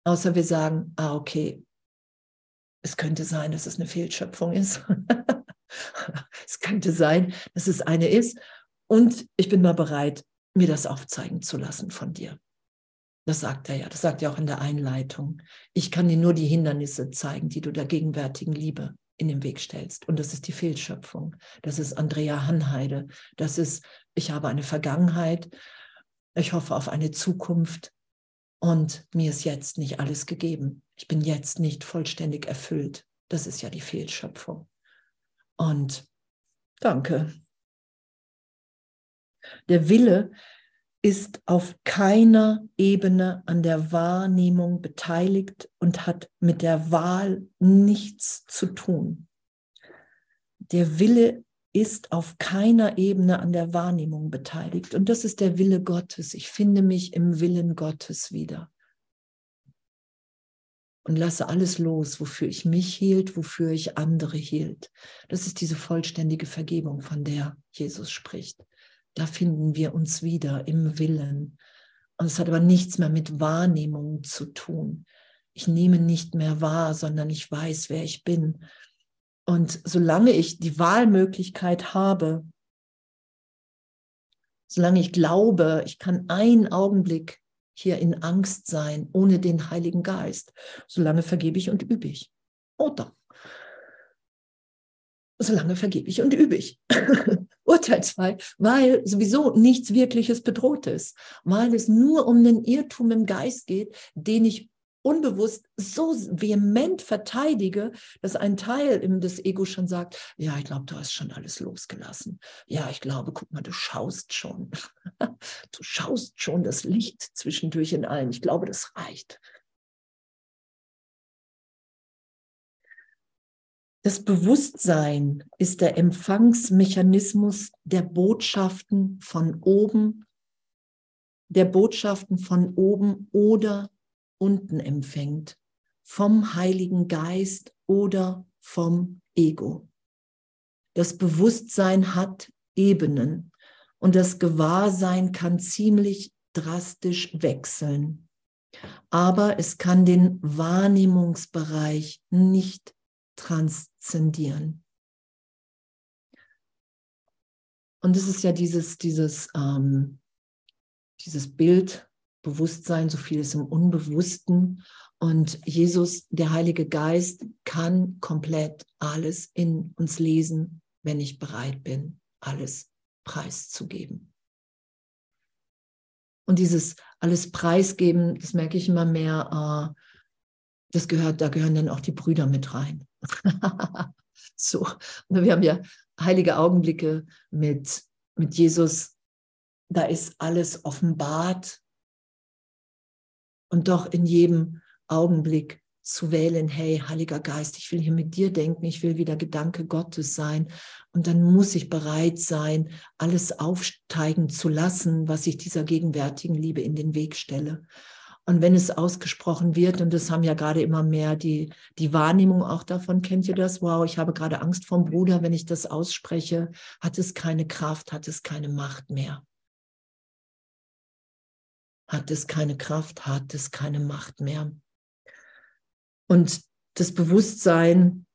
Außer wir sagen, ah, okay, es könnte sein, dass es eine Fehlschöpfung ist. es könnte sein, dass es eine ist. Und ich bin mal bereit, mir das aufzeigen zu lassen von dir. Das sagt er ja, das sagt er auch in der Einleitung. Ich kann dir nur die Hindernisse zeigen, die du der gegenwärtigen Liebe in den Weg stellst. Und das ist die Fehlschöpfung. Das ist Andrea Hanheide. Das ist, ich habe eine Vergangenheit. Ich hoffe auf eine Zukunft. Und mir ist jetzt nicht alles gegeben. Ich bin jetzt nicht vollständig erfüllt. Das ist ja die Fehlschöpfung. Und danke. Der Wille ist auf keiner Ebene an der Wahrnehmung beteiligt und hat mit der Wahl nichts zu tun. Der Wille ist auf keiner Ebene an der Wahrnehmung beteiligt. Und das ist der Wille Gottes. Ich finde mich im Willen Gottes wieder und lasse alles los, wofür ich mich hielt, wofür ich andere hielt. Das ist diese vollständige Vergebung, von der Jesus spricht. Da finden wir uns wieder im Willen. Und es hat aber nichts mehr mit Wahrnehmung zu tun. Ich nehme nicht mehr wahr, sondern ich weiß, wer ich bin. Und solange ich die Wahlmöglichkeit habe, solange ich glaube, ich kann einen Augenblick hier in Angst sein, ohne den Heiligen Geist. Solange vergebe ich und übe ich. Oder solange vergebe ich und übe ich. Urteilsfrei, weil sowieso nichts Wirkliches bedroht ist, weil es nur um den Irrtum im Geist geht, den ich unbewusst so vehement verteidige, dass ein Teil des Ego schon sagt, ja, ich glaube, du hast schon alles losgelassen. Ja, ich glaube, guck mal, du schaust schon. Du schaust schon das Licht zwischendurch in allen. Ich glaube, das reicht. Das Bewusstsein ist der Empfangsmechanismus der Botschaften von oben, der Botschaften von oben oder unten empfängt, vom Heiligen Geist oder vom Ego. Das Bewusstsein hat Ebenen und das Gewahrsein kann ziemlich drastisch wechseln. Aber es kann den Wahrnehmungsbereich nicht transzendieren. Und es ist ja dieses, dieses, ähm, dieses Bild, Bewusstsein, so viel ist im Unbewussten. Und Jesus, der Heilige Geist, kann komplett alles in uns lesen, wenn ich bereit bin, alles preiszugeben. Und dieses alles preisgeben, das merke ich immer mehr, äh, das gehört, da gehören dann auch die Brüder mit rein. so, wir haben ja heilige Augenblicke mit, mit Jesus. Da ist alles offenbart und doch in jedem Augenblick zu wählen, hey, Heiliger Geist, ich will hier mit dir denken, ich will wieder Gedanke Gottes sein. Und dann muss ich bereit sein, alles aufsteigen zu lassen, was ich dieser gegenwärtigen Liebe in den Weg stelle. Und wenn es ausgesprochen wird, und das haben ja gerade immer mehr die, die Wahrnehmung auch davon, kennt ihr das? Wow, ich habe gerade Angst vom Bruder, wenn ich das ausspreche, hat es keine Kraft, hat es keine Macht mehr. Hat es keine Kraft, hat es keine Macht mehr. Und das Bewusstsein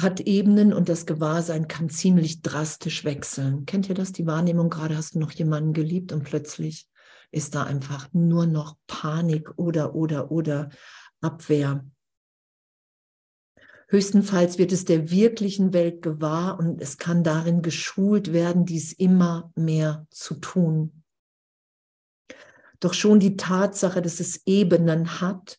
hat Ebenen und das Gewahrsein kann ziemlich drastisch wechseln. Kennt ihr das? Die Wahrnehmung, gerade hast du noch jemanden geliebt und plötzlich ist da einfach nur noch Panik oder, oder, oder Abwehr. Höchstenfalls wird es der wirklichen Welt gewahr und es kann darin geschult werden, dies immer mehr zu tun. Doch schon die Tatsache, dass es Ebenen hat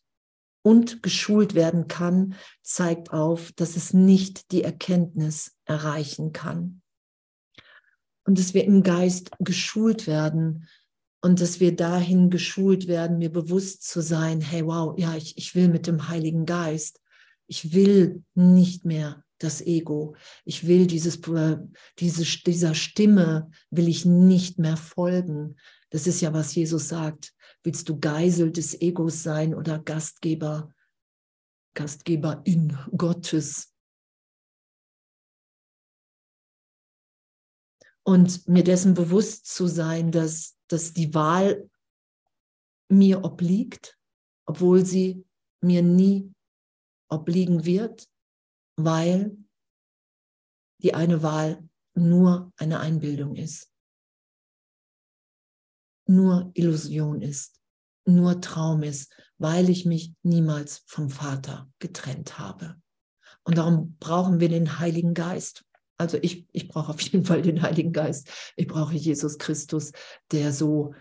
und geschult werden kann, zeigt auf, dass es nicht die Erkenntnis erreichen kann. Und dass wir im Geist geschult werden, und dass wir dahin geschult werden, mir bewusst zu sein, hey, wow, ja, ich, ich will mit dem Heiligen Geist, ich will nicht mehr das Ego, ich will dieses, äh, diese, dieser Stimme, will ich nicht mehr folgen. Das ist ja, was Jesus sagt. Willst du Geisel des Egos sein oder Gastgeber, Gastgeber in Gottes? Und mir dessen bewusst zu sein, dass dass die Wahl mir obliegt, obwohl sie mir nie obliegen wird, weil die eine Wahl nur eine Einbildung ist, nur Illusion ist, nur Traum ist, weil ich mich niemals vom Vater getrennt habe. Und darum brauchen wir den Heiligen Geist, also ich, ich brauche auf jeden Fall den Heiligen Geist. Ich brauche Jesus Christus, der so,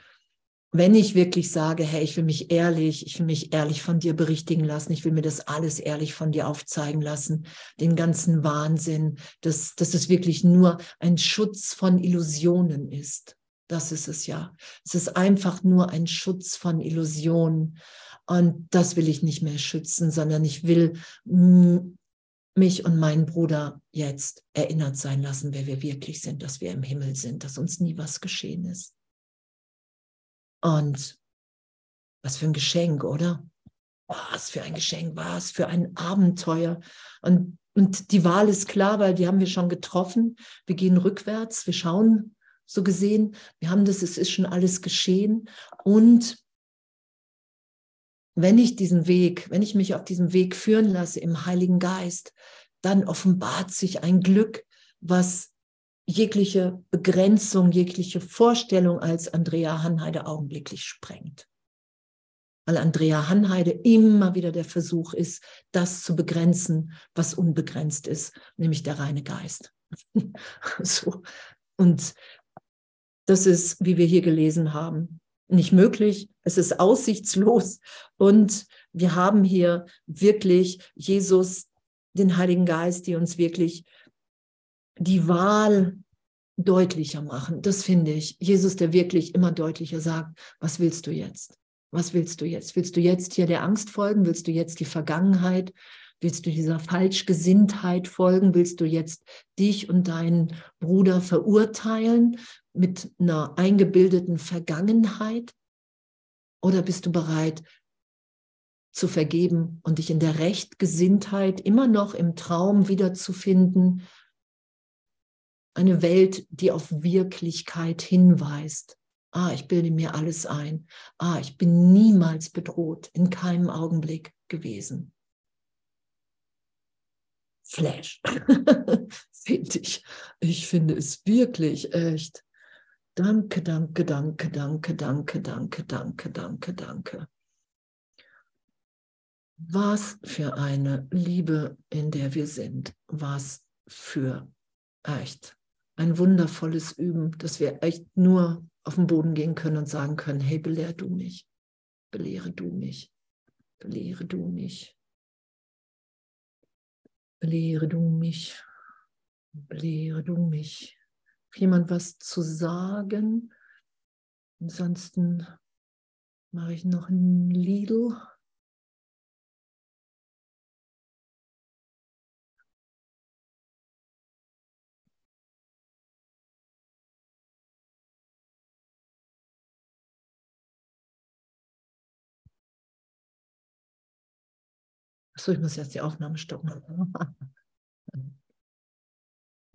wenn ich wirklich sage, hey, ich will mich ehrlich, ich will mich ehrlich von dir berichtigen lassen, ich will mir das alles ehrlich von dir aufzeigen lassen, den ganzen Wahnsinn, dass, dass es wirklich nur ein Schutz von Illusionen ist. Das ist es ja. Es ist einfach nur ein Schutz von Illusionen. Und das will ich nicht mehr schützen, sondern ich will mich und meinen Bruder jetzt erinnert sein lassen, wer wir wirklich sind, dass wir im Himmel sind, dass uns nie was geschehen ist. Und was für ein Geschenk, oder? Was für ein Geschenk, was für ein Abenteuer. Und, und die Wahl ist klar, weil die haben wir schon getroffen. Wir gehen rückwärts, wir schauen so gesehen, wir haben das, es ist schon alles geschehen. Und wenn ich diesen Weg, wenn ich mich auf diesem Weg führen lasse im Heiligen Geist, dann offenbart sich ein Glück, was jegliche Begrenzung, jegliche Vorstellung als Andrea Hanheide augenblicklich sprengt. Weil Andrea Hanheide immer wieder der Versuch ist, das zu begrenzen, was unbegrenzt ist, nämlich der reine Geist. so. Und das ist, wie wir hier gelesen haben, nicht möglich, es ist aussichtslos und wir haben hier wirklich Jesus, den Heiligen Geist, die uns wirklich die Wahl deutlicher machen. Das finde ich. Jesus, der wirklich immer deutlicher sagt, was willst du jetzt? Was willst du jetzt? Willst du jetzt hier der Angst folgen? Willst du jetzt die Vergangenheit? Willst du dieser Falschgesinntheit folgen? Willst du jetzt dich und deinen Bruder verurteilen mit einer eingebildeten Vergangenheit? Oder bist du bereit zu vergeben und dich in der Rechtgesinntheit immer noch im Traum wiederzufinden? Eine Welt, die auf Wirklichkeit hinweist. Ah, ich bilde mir alles ein. Ah, ich bin niemals bedroht, in keinem Augenblick gewesen. Flash, finde ich. Ich finde es wirklich echt. Danke, danke, danke, danke, danke, danke, danke, danke, danke. Was für eine Liebe, in der wir sind. Was für echt ein wundervolles Üben, dass wir echt nur auf den Boden gehen können und sagen können, hey, belehr du mich, belehre du mich, belehre du mich, belehre du mich, belehre du mich. Jemand was zu sagen? Ansonsten mache ich noch ein Lidl. Achso, ich muss jetzt die Aufnahme stoppen.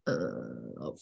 äh, auf